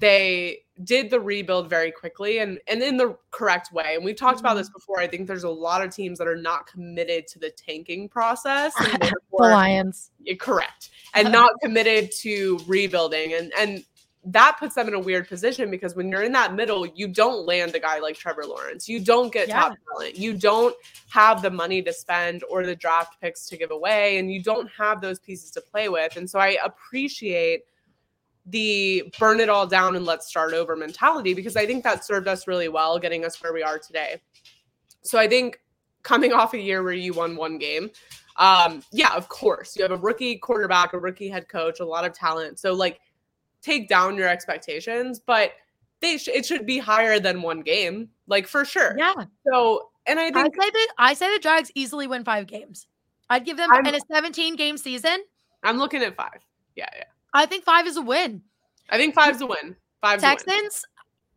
they did the rebuild very quickly and and in the correct way. And we've talked mm-hmm. about this before. I think there's a lot of teams that are not committed to the tanking process. the Lions, correct, and not committed to rebuilding. And and that puts them in a weird position because when you're in that middle, you don't land a guy like Trevor Lawrence. You don't get yeah. top talent. You don't have the money to spend or the draft picks to give away, and you don't have those pieces to play with. And so I appreciate the burn it all down and let's start over mentality because I think that served us really well, getting us where we are today. So I think coming off a year where you won one game, um, yeah, of course, you have a rookie quarterback, a rookie head coach, a lot of talent. So like take down your expectations, but they sh- it should be higher than one game, like for sure. Yeah. So and I think I say that I say the Jags easily win five games. I'd give them I'm, in a 17 game season. I'm looking at five. Yeah, yeah. I think five is a win. I think five's a win. Five Texans, win.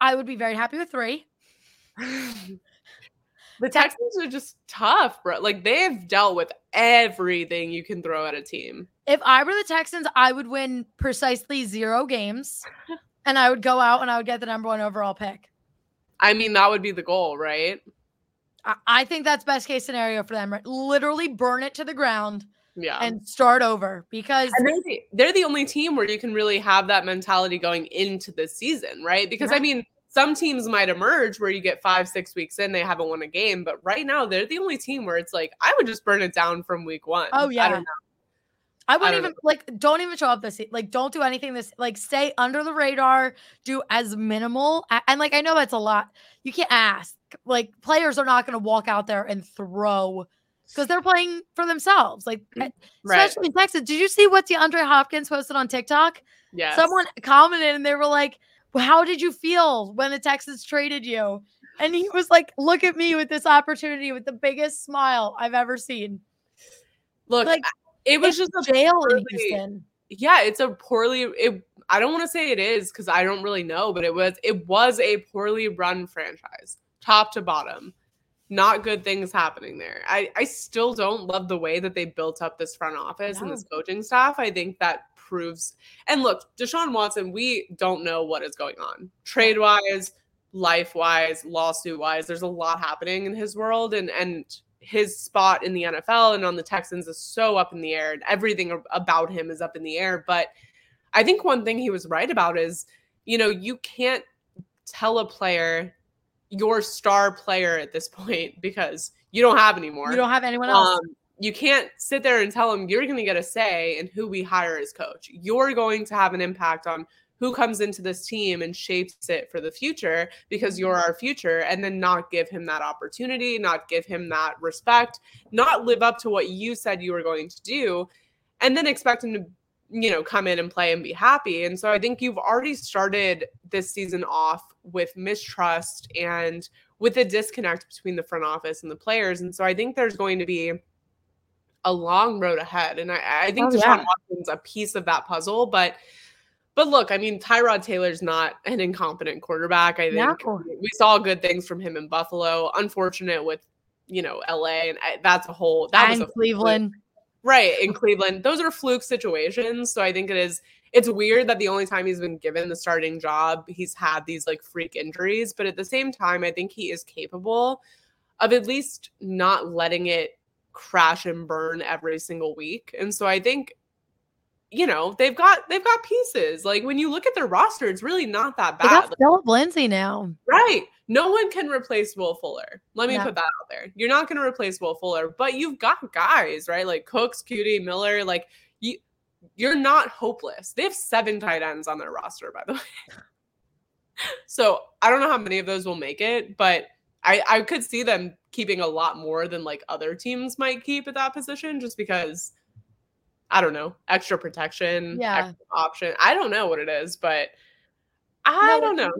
I would be very happy with three. the Texans are just tough, bro. Like they've dealt with everything you can throw at a team. If I were the Texans, I would win precisely zero games and I would go out and I would get the number one overall pick. I mean, that would be the goal, right? I, I think that's best case scenario for them. Right? Literally burn it to the ground yeah and start over because they're the, they're the, only team where you can really have that mentality going into the season right because i mean some teams might emerge where you get five six weeks in they haven't won a game but right now they're the only team where it's like i would just burn it down from week one oh yeah i don't know I wouldn't I even know. like don't even show up this like don't do anything this like stay under the radar, do as minimal and like I know that's a lot. You can't ask. Like players are not going to walk out there and throw because they're playing for themselves. Like, eh, right. especially in Texas. Did you see what DeAndre Hopkins posted on TikTok? Yeah. Someone commented and they were like, How did you feel when the Texans traded you? And he was like, Look at me with this opportunity with the biggest smile I've ever seen. Look, like, it was just a jail poorly, in Houston. Yeah, it's a poorly. It, I don't want to say it is because I don't really know, but it was it was a poorly run franchise, top to bottom not good things happening there. I, I still don't love the way that they built up this front office no. and this coaching staff. I think that proves and look, Deshaun Watson, we don't know what is going on. Trade wise, life wise, lawsuit wise. There's a lot happening in his world and and his spot in the NFL and on the Texans is so up in the air and everything about him is up in the air. But I think one thing he was right about is, you know, you can't tell a player your star player at this point because you don't have anymore. You don't have anyone else. Um, you can't sit there and tell them you're going to get a say in who we hire as coach. You're going to have an impact on who comes into this team and shapes it for the future because you're our future and then not give him that opportunity, not give him that respect, not live up to what you said you were going to do and then expect him to you know come in and play and be happy. And so I think you've already started this season off with mistrust and with a disconnect between the front office and the players. And so I think there's going to be a long road ahead. And I, I think oh, Deshaun yeah. Watson's a piece of that puzzle. But but look, I mean, Tyrod Taylor's not an incompetent quarterback. I think no. we saw good things from him in Buffalo. Unfortunate with you know LA, and I, that's a whole that and was Cleveland. Fluke. Right in Cleveland, those are fluke situations. So I think it is it's weird that the only time he's been given the starting job, he's had these like freak injuries. But at the same time, I think he is capable of at least not letting it crash and burn every single week. And so I think you know they've got they've got pieces. Like when you look at their roster it's really not that bad they got Phillip Lindsay now. Right. No one can replace Will Fuller. Let me put that out there. You're not going to replace Will Fuller but you've got guys right? Like Cooks Coutee, Miller like you you're not hopeless. They have seven tight ends on their roster, by the way. so I don't know how many of those will make it, but I, I could see them keeping a lot more than like other teams might keep at that position just because I don't know, extra protection, yeah. Extra option. I don't know what it is, but I no, don't know.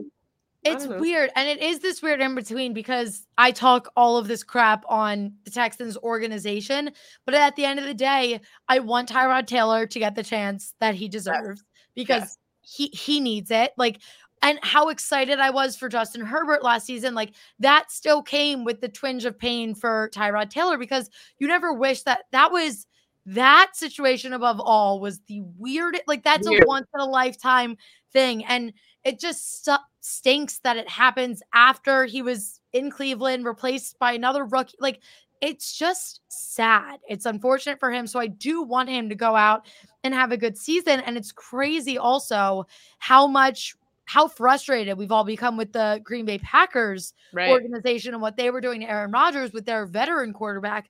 It's weird. And it is this weird in between because I talk all of this crap on the Texans organization. But at the end of the day, I want Tyrod Taylor to get the chance that he deserves yes. because yes. he he needs it. Like, and how excited I was for Justin Herbert last season. Like that still came with the twinge of pain for Tyrod Taylor because you never wish that that was that situation above all was the weird like that's Weird. a once in a lifetime thing and it just st- stinks that it happens after he was in Cleveland, replaced by another rookie. Like it's just sad. It's unfortunate for him. So I do want him to go out and have a good season. And it's crazy also how much how frustrated we've all become with the Green Bay Packers right. organization and what they were doing to Aaron Rodgers with their veteran quarterback.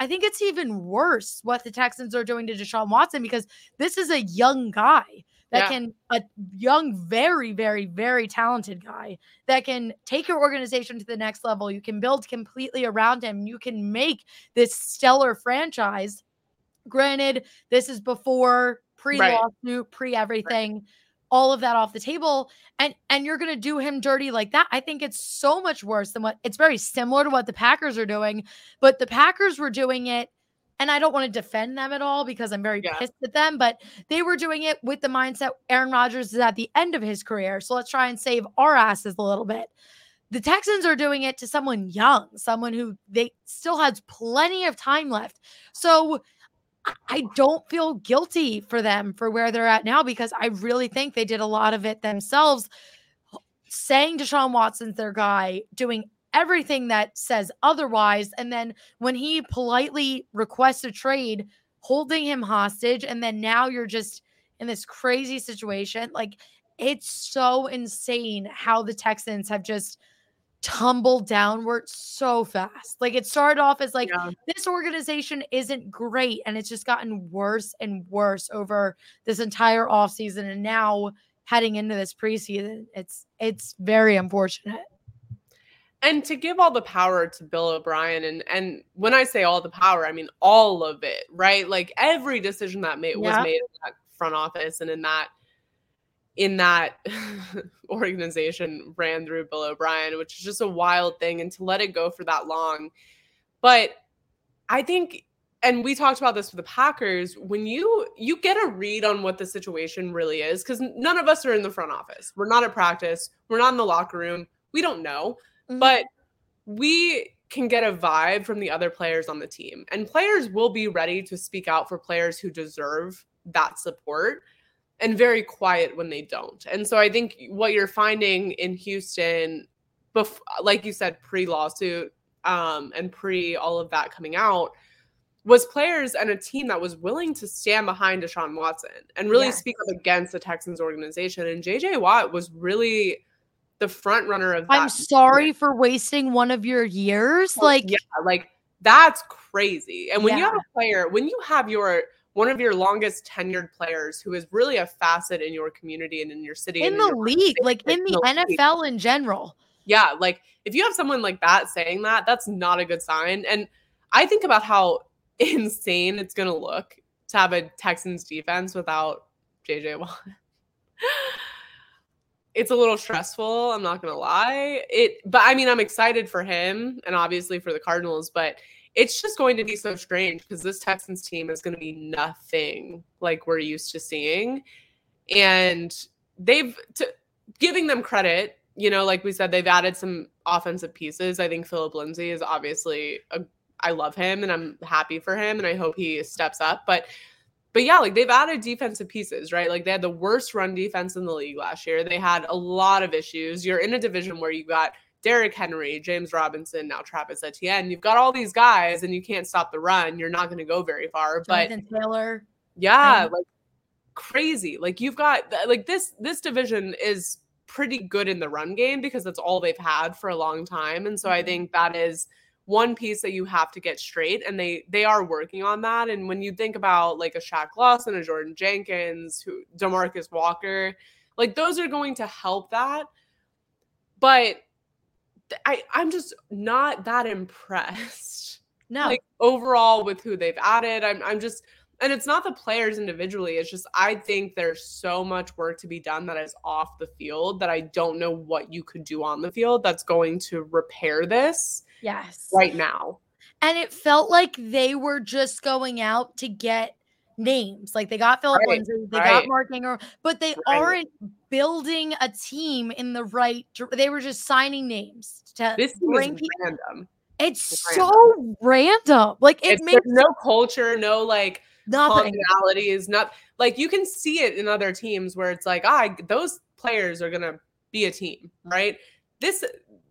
I think it's even worse what the Texans are doing to Deshaun Watson because this is a young guy that yeah. can a young very very very talented guy that can take your organization to the next level you can build completely around him you can make this stellar franchise granted this is before pre lawsuit right. pre everything right. All of that off the table and and you're going to do him dirty like that i think it's so much worse than what it's very similar to what the packers are doing but the packers were doing it and I don't want to defend them at all because I'm very yeah. pissed at them, but they were doing it with the mindset Aaron Rodgers is at the end of his career. So let's try and save our asses a little bit. The Texans are doing it to someone young, someone who they still has plenty of time left. So I don't feel guilty for them for where they're at now because I really think they did a lot of it themselves. Saying Deshaun Watson's their guy, doing everything that says otherwise. And then when he politely requests a trade, holding him hostage, and then now you're just in this crazy situation. Like it's so insane how the Texans have just tumbled downward so fast. Like it started off as like yeah. this organization isn't great and it's just gotten worse and worse over this entire offseason and now heading into this preseason. It's it's very unfortunate and to give all the power to Bill O'Brien and and when I say all the power, I mean all of it, right? Like every decision that made yeah. was made in that front office and in that in that organization ran through Bill O'Brien, which is just a wild thing and to let it go for that long. But I think and we talked about this with the Packers when you you get a read on what the situation really is cuz none of us are in the front office. We're not at practice, we're not in the locker room. We don't know. Mm-hmm. But we can get a vibe from the other players on the team. And players will be ready to speak out for players who deserve that support and very quiet when they don't. And so I think what you're finding in Houston, bef- like you said, pre lawsuit um, and pre all of that coming out, was players and a team that was willing to stand behind Deshaun Watson and really yes. speak up against the Texans organization. And JJ Watt was really the front runner of that. I'm sorry for wasting one of your years. Like yeah, like that's crazy. And when yeah. you have a player, when you have your one of your longest tenured players who is really a facet in your community and in your city in the league, like in the, the NFL in general. Yeah, like if you have someone like that saying that, that's not a good sign. And I think about how insane it's going to look to have a Texans defense without JJ Watt it's a little stressful i'm not gonna lie it but i mean i'm excited for him and obviously for the cardinals but it's just going to be so strange because this texans team is going to be nothing like we're used to seeing and they've to, giving them credit you know like we said they've added some offensive pieces i think Phillip lindsay is obviously a I love him and I'm happy for him and I hope he steps up. But but yeah, like they've added defensive pieces, right? Like they had the worst run defense in the league last year. They had a lot of issues. You're in a division where you got Derrick Henry, James Robinson, now Travis Etienne. You've got all these guys, and you can't stop the run. You're not going to go very far. Jonathan but Taylor, yeah, like crazy. Like you've got like this. This division is pretty good in the run game because that's all they've had for a long time, and so I mm-hmm. think that is one piece that you have to get straight and they they are working on that and when you think about like a Shaq Lawson a Jordan Jenkins who Demarcus Walker like those are going to help that but I I'm just not that impressed. No. Like overall with who they've added I'm I'm just and it's not the players individually it's just i think there's so much work to be done that is off the field that i don't know what you could do on the field that's going to repair this yes. right now. And it felt like they were just going out to get names like they got Phillip right, lindsay they right. got mark ingram but they right. aren't building a team in the right they were just signing names to this bring people random it's, it's so random. random. Like it it's, makes no culture, no like Nothing. commonalities. Not like you can see it in other teams where it's like, ah, those players are gonna be a team, right? This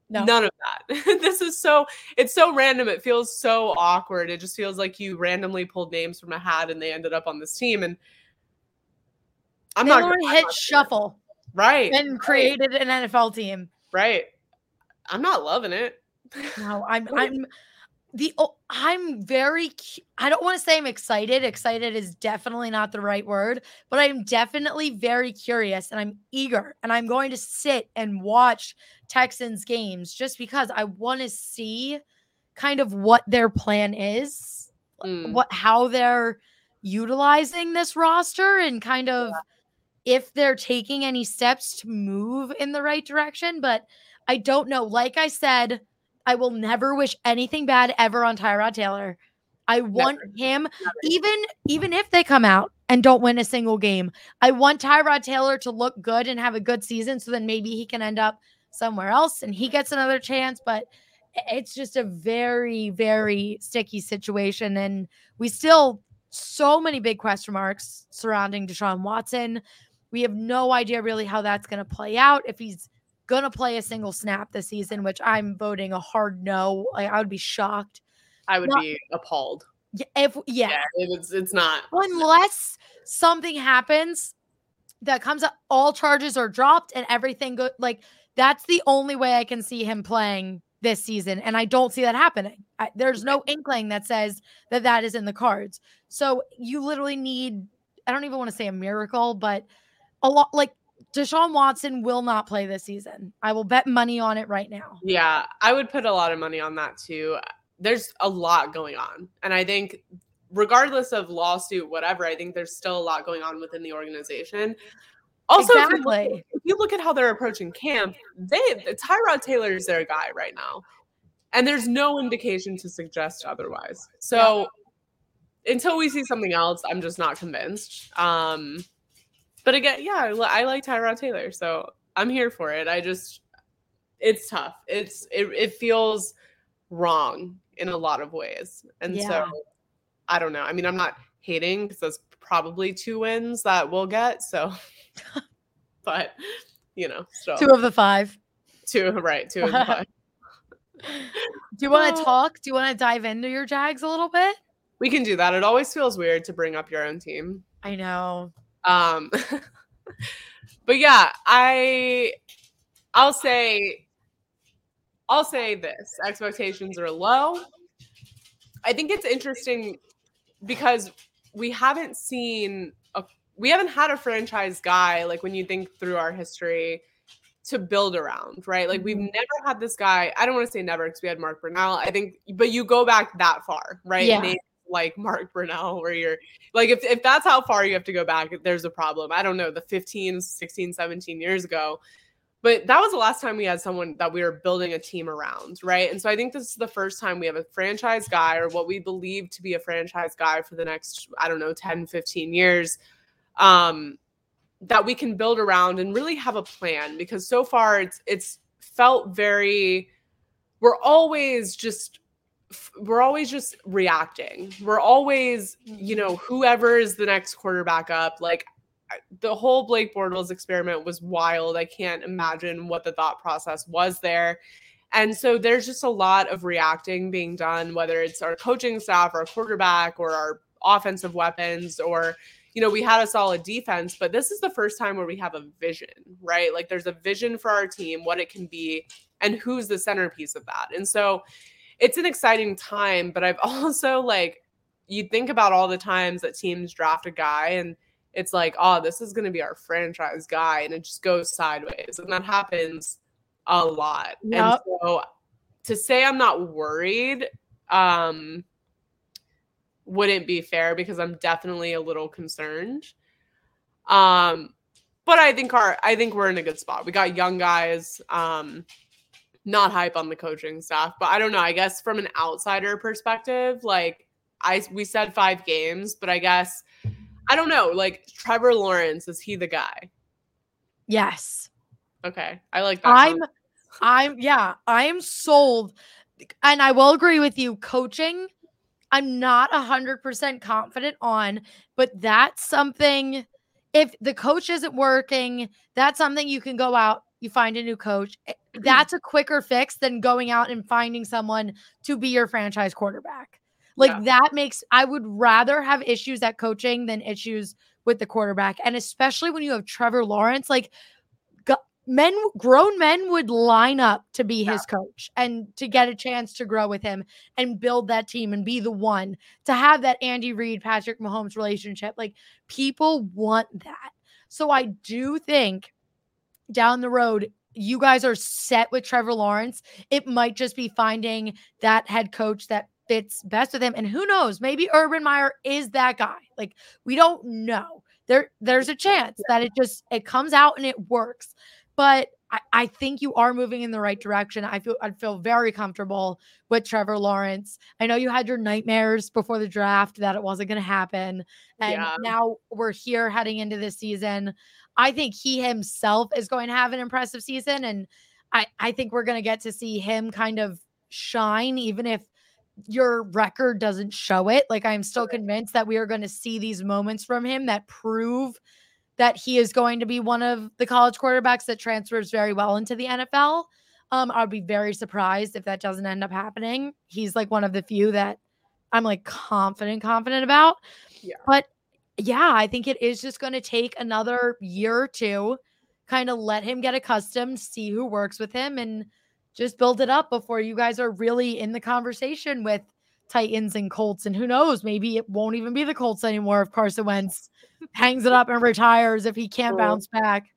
No. None of that. this is so it's so random. It feels so awkward. It just feels like you randomly pulled names from a hat and they ended up on this team. And I'm they not hit I'm shuffle. Right. And created right. an NFL team. Right. I'm not loving it. No, I'm I'm the oh, I'm very I don't want to say I'm excited. Excited is definitely not the right word, but I'm definitely very curious and I'm eager and I'm going to sit and watch Texans games just because I want to see kind of what their plan is, mm. what how they're utilizing this roster and kind of yeah. if they're taking any steps to move in the right direction, but I don't know. Like I said, I will never wish anything bad ever on Tyrod Taylor. I want never. him, never. even even if they come out and don't win a single game. I want Tyrod Taylor to look good and have a good season, so then maybe he can end up somewhere else and he gets another chance. But it's just a very, very sticky situation, and we still so many big question marks surrounding Deshaun Watson. We have no idea really how that's going to play out. If he's to play a single snap this season, which I'm voting a hard no. Like, I would be shocked. I would not, be appalled. If yeah, yeah it's it's not unless something happens that comes up, all charges are dropped and everything good. Like that's the only way I can see him playing this season, and I don't see that happening. I, there's no inkling that says that that is in the cards. So you literally need. I don't even want to say a miracle, but a lot like Deshaun Watson will not play this season. I will bet money on it right now. Yeah, I would put a lot of money on that too. There's a lot going on. And I think regardless of lawsuit whatever, I think there's still a lot going on within the organization. Also, exactly. if, you look, if you look at how they're approaching camp, they Tyrod Taylor is their guy right now. And there's no indication to suggest otherwise. So yeah. until we see something else, I'm just not convinced. Um but again, yeah, I, like Tyrod Taylor, so I'm here for it. I just, it's tough. It's it, it feels wrong in a lot of ways, and yeah. so I don't know. I mean, I'm not hating because that's probably two wins that we'll get. So, but you know, so two of the five. Two right, two of the five. do you want to talk? Do you want to dive into your Jags a little bit? We can do that. It always feels weird to bring up your own team. I know. Um, but yeah, I I'll say I'll say this: expectations are low. I think it's interesting because we haven't seen a we haven't had a franchise guy like when you think through our history to build around, right? Like we've mm-hmm. never had this guy. I don't want to say never because we had Mark Brunell. I think, but you go back that far, right? Yeah like Mark Brunell, where you're like, if, if that's how far you have to go back, there's a problem. I don't know, the 15, 16, 17 years ago. But that was the last time we had someone that we were building a team around, right? And so I think this is the first time we have a franchise guy or what we believe to be a franchise guy for the next, I don't know, 10, 15 years. Um, that we can build around and really have a plan because so far it's it's felt very we're always just we're always just reacting. We're always, you know, mm-hmm. whoever is the next quarterback up. Like the whole Blake Bortles experiment was wild. I can't imagine what the thought process was there. And so there's just a lot of reacting being done, whether it's our coaching staff, our quarterback, or our offensive weapons, or, you know, we had a solid defense, but this is the first time where we have a vision, right? Like there's a vision for our team, what it can be, and who's the centerpiece of that. And so, it's an exciting time, but I've also like you think about all the times that teams draft a guy and it's like, oh, this is going to be our franchise guy, and it just goes sideways, and that happens a lot. Yep. And so to say I'm not worried um wouldn't be fair because I'm definitely a little concerned. Um but I think our I think we're in a good spot. We got young guys. Um not hype on the coaching staff, but I don't know. I guess from an outsider perspective, like I we said five games, but I guess I don't know. Like Trevor Lawrence, is he the guy? Yes. Okay. I like that. I'm I'm yeah, I'm sold. And I will agree with you. Coaching, I'm not a hundred percent confident on, but that's something if the coach isn't working, that's something you can go out you find a new coach. Eh, that's a quicker fix than going out and finding someone to be your franchise quarterback. Like yeah. that makes I would rather have issues at coaching than issues with the quarterback. And especially when you have Trevor Lawrence, like men grown men would line up to be his yeah. coach and to get a chance to grow with him and build that team and be the one to have that Andy Reid Patrick Mahomes relationship like people want that so I do think down the road you guys are set with Trevor Lawrence it might just be finding that head coach that fits best with him and who knows maybe Urban Meyer is that guy like we don't know there there's a chance that it just it comes out and it works but I, I, think you are moving in the right direction. I feel I feel very comfortable with Trevor Lawrence. I know you had your nightmares before the draft that it wasn't going to happen, and yeah. now we're here heading into this season. I think he himself is going to have an impressive season, and I I think we're going to get to see him kind of shine, even if your record doesn't show it. Like I'm still convinced that we are going to see these moments from him that prove that he is going to be one of the college quarterbacks that transfers very well into the NFL. Um, I'd be very surprised if that doesn't end up happening. He's like one of the few that I'm like confident, confident about. Yeah. But yeah, I think it is just going to take another year or two, kind of let him get accustomed, see who works with him, and just build it up before you guys are really in the conversation with Titans and Colts. And who knows, maybe it won't even be the Colts anymore if Carson Wentz hangs it up and retires if he can't bounce back.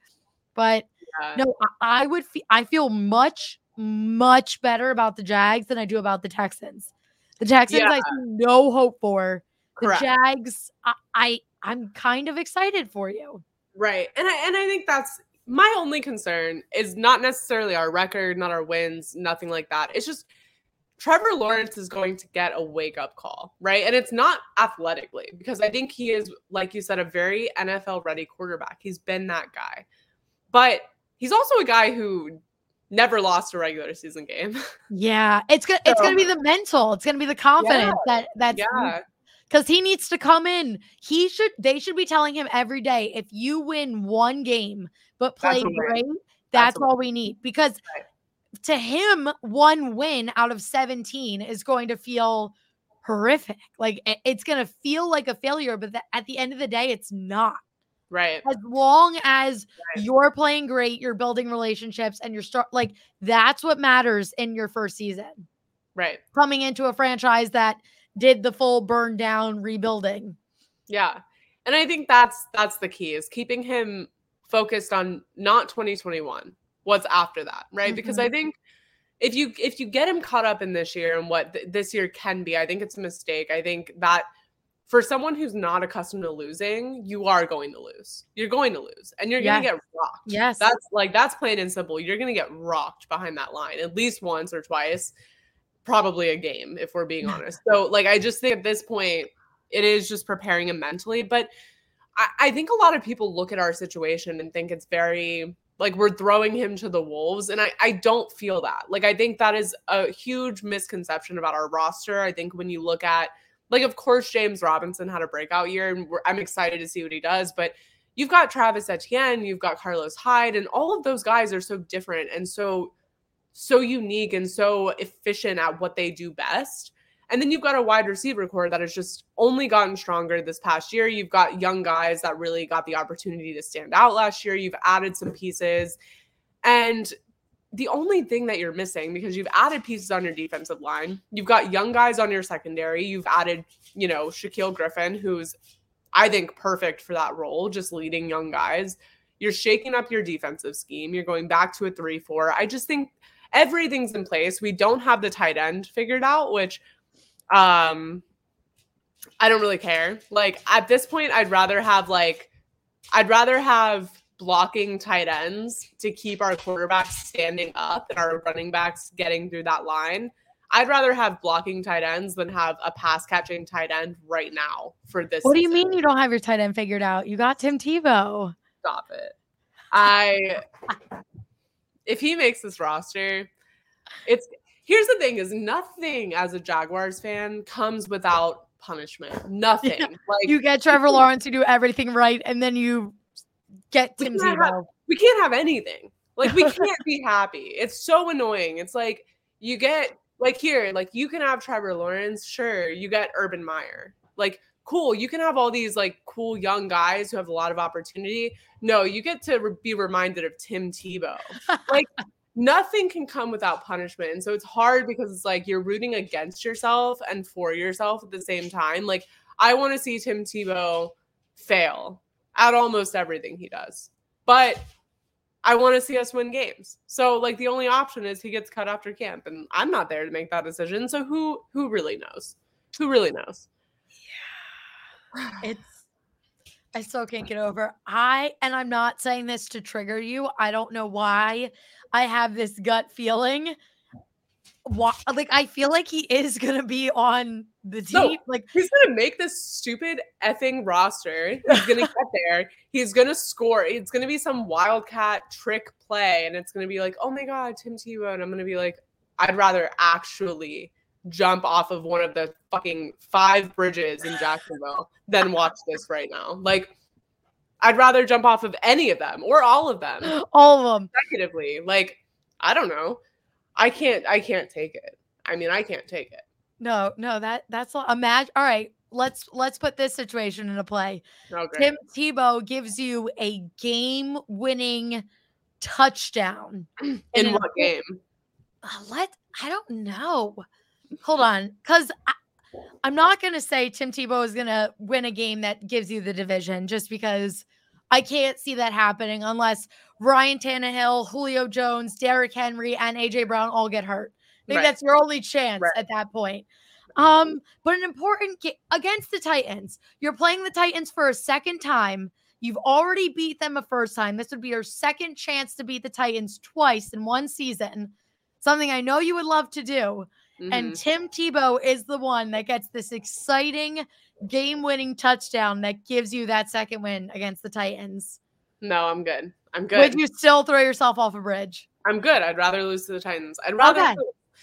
But yeah. no, I, I would fe- I feel much, much better about the Jags than I do about the Texans. The Texans, yeah. I see no hope for. The Correct. Jags, I, I I'm kind of excited for you. Right. And I and I think that's my only concern is not necessarily our record, not our wins, nothing like that. It's just Trevor Lawrence is going to get a wake up call, right? And it's not athletically because I think he is, like you said, a very NFL ready quarterback. He's been that guy. But he's also a guy who never lost a regular season game. Yeah. It's gonna so, it's gonna be the mental, it's gonna be the confidence yeah, that that's yeah. Because he needs to come in. He should. They should be telling him every day. If you win one game but play great, that's, that's all we need. Because right to him, one win out of 17 is going to feel horrific. Like it's going to feel like a failure, but at the end of the day, it's not. Right. As long as right. you're playing great, you're building relationships, and you're start like that's what matters in your first season. Right. Coming into a franchise that did the full burn down rebuilding. Yeah. And I think that's that's the key is keeping him focused on not 2021 what's after that, right? Mm-hmm. Because I think if you if you get him caught up in this year and what th- this year can be, I think it's a mistake. I think that for someone who's not accustomed to losing, you are going to lose. You're going to lose, and you're yes. going to get rocked. Yes, that's like that's plain and simple. You're going to get rocked behind that line at least once or twice, probably a game if we're being honest. So, like, I just think at this point, it is just preparing him mentally. But I, I think a lot of people look at our situation and think it's very like we're throwing him to the wolves and I, I don't feel that like i think that is a huge misconception about our roster i think when you look at like of course james robinson had a breakout year and i'm excited to see what he does but you've got travis etienne you've got carlos hyde and all of those guys are so different and so so unique and so efficient at what they do best and then you've got a wide receiver corps that has just only gotten stronger this past year. You've got young guys that really got the opportunity to stand out last year. You've added some pieces. And the only thing that you're missing because you've added pieces on your defensive line, you've got young guys on your secondary, you've added, you know, Shaquill Griffin, who's I think perfect for that role, just leading young guys. You're shaking up your defensive scheme. You're going back to a 3 4. I just think everything's in place. We don't have the tight end figured out, which um, I don't really care. Like at this point, I'd rather have like, I'd rather have blocking tight ends to keep our quarterbacks standing up and our running backs getting through that line. I'd rather have blocking tight ends than have a pass catching tight end right now for this. What season. do you mean you don't have your tight end figured out? You got Tim Tebow. Stop it. I if he makes this roster, it's here's the thing is nothing as a Jaguars fan comes without punishment. Nothing. Yeah. Like you get Trevor Lawrence to do everything right, and then you get Tim Tebow. we can't have anything. Like we can't be happy. It's so annoying. It's like you get like here, like you can have Trevor Lawrence, sure. You get Urban Meyer. Like cool, you can have all these like cool young guys who have a lot of opportunity. No, you get to re- be reminded of Tim Tebow. Like nothing can come without punishment. And so it's hard because it's like you're rooting against yourself and for yourself at the same time. Like I want to see Tim Tebow fail at almost everything he does. But I want to see us win games. So like the only option is he gets cut after camp and I'm not there to make that decision. So who who really knows? Who really knows? It's I still can't get over. I and I'm not saying this to trigger you. I don't know why I have this gut feeling. Why, like I feel like he is gonna be on the team. No, like he's gonna make this stupid effing roster. He's gonna get there. He's gonna score. It's gonna be some wildcat trick play, and it's gonna be like, oh my god, Tim Tebow, and I'm gonna be like, I'd rather actually jump off of one of the fucking five bridges in Jacksonville than watch this right now. Like, I'd rather jump off of any of them or all of them. All of them. Consecutively. Like, I don't know. I can't I can't take it. I mean, I can't take it. No, no, that that's imagine all right. Let's let's put this situation into play. Oh, Tim Tebow gives you a game winning touchdown. In, in what game? Uh, let I don't know hold on, because I'm not going to say Tim Tebow is going to win a game that gives you the division just because I can't see that happening unless Ryan Tannehill, Julio Jones, Derrick Henry, and AJ Brown all get hurt. I think right. that's your only chance right. at that point. Um, but an important game against the Titans. You're playing the Titans for a second time. You've already beat them a first time. This would be your second chance to beat the Titans twice in one season. Something I know you would love to do. Mm-hmm. And Tim Tebow is the one that gets this exciting game winning touchdown that gives you that second win against the Titans. No, I'm good. I'm good. Would you still throw yourself off a bridge? I'm good. I'd rather lose to the Titans. I'd rather. Okay.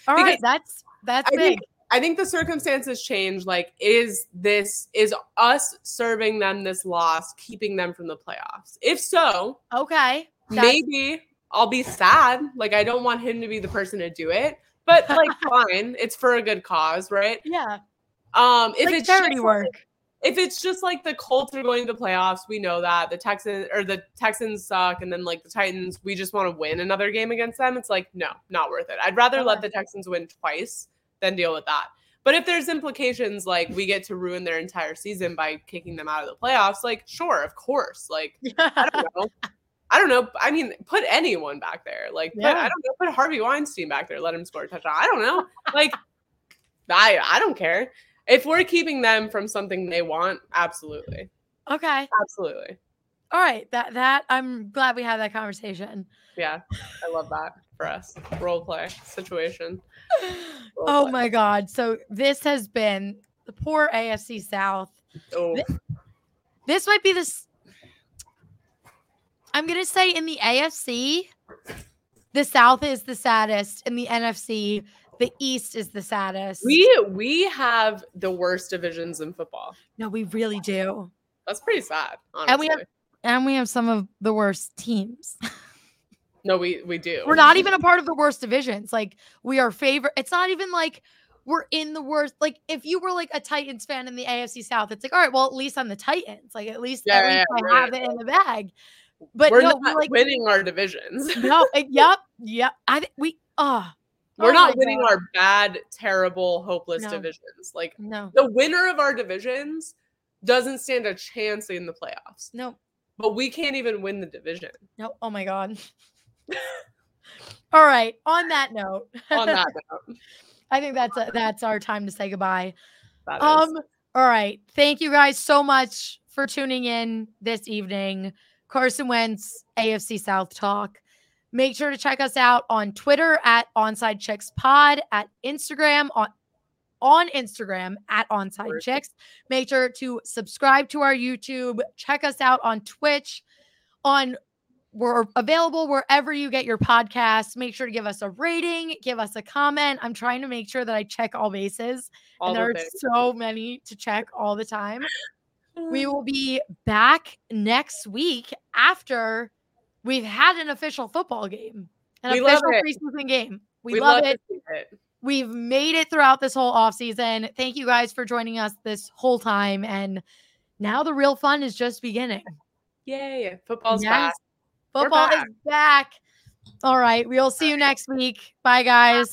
All right. That's that's I big. Think, I think the circumstances change. Like, is this is us serving them this loss, keeping them from the playoffs? If so, okay, maybe I'll be sad. Like, I don't want him to be the person to do it but like fine, it's for a good cause, right? Yeah. Um, if like it's charity work. Like, if it's just like the Colts are going to the playoffs, we know that the Texans or the Texans suck, and then like the Titans, we just want to win another game against them. It's like no, not worth it. I'd rather okay. let the Texans win twice than deal with that. But if there's implications like we get to ruin their entire season by kicking them out of the playoffs, like sure, of course. Like I don't know. I don't know. I mean, put anyone back there. Like, yeah. put, I don't know. Put Harvey Weinstein back there. Let him score a touchdown. I don't know. Like, I I don't care if we're keeping them from something they want. Absolutely. Okay. Absolutely. All right. That that I'm glad we had that conversation. Yeah, I love that for us. Role play situation. Role oh play. my god. So this has been the poor AFC South. Oh. This, this might be this I'm gonna say in the AFC, the South is the saddest. In the NFC, the East is the saddest. We we have the worst divisions in football. No, we really do. That's pretty sad. Honestly. And we have and we have some of the worst teams. no, we we do. We're not even a part of the worst divisions. Like we are favorite. It's not even like we're in the worst. Like if you were like a Titans fan in the AFC South, it's like, all right, well, at least I'm the Titans. Like at least, yeah, at least yeah, I right. have it in the bag. But we're no, not like, winning our divisions. no, yep, yep. I we ah. Uh, we're oh not winning God. our bad, terrible, hopeless no. divisions. Like no. the winner of our divisions doesn't stand a chance in the playoffs. No. But we can't even win the division. No. Oh my God. All right. On that note. On that note. I think that's a, that's our time to say goodbye. um. All right. Thank you guys so much for tuning in this evening. Carson Wentz, AFC South Talk. Make sure to check us out on Twitter at Onside Chicks Pod, at Instagram on on Instagram at Onside Chicks. Make sure to subscribe to our YouTube. Check us out on Twitch. On we're available wherever you get your podcasts. Make sure to give us a rating, give us a comment. I'm trying to make sure that I check all bases, all and there are so many to check all the time we mm-hmm. will be back next week after we've had an official football game, an We love official preseason game. We, We love, to it. it. We've made it throughout this whole off season. Thank you guys for joining us this whole time. And now the real fun is just beginning. Yay. Football's Yes. back. Football back. is back. All right. We'll see you next week. Bye, guys.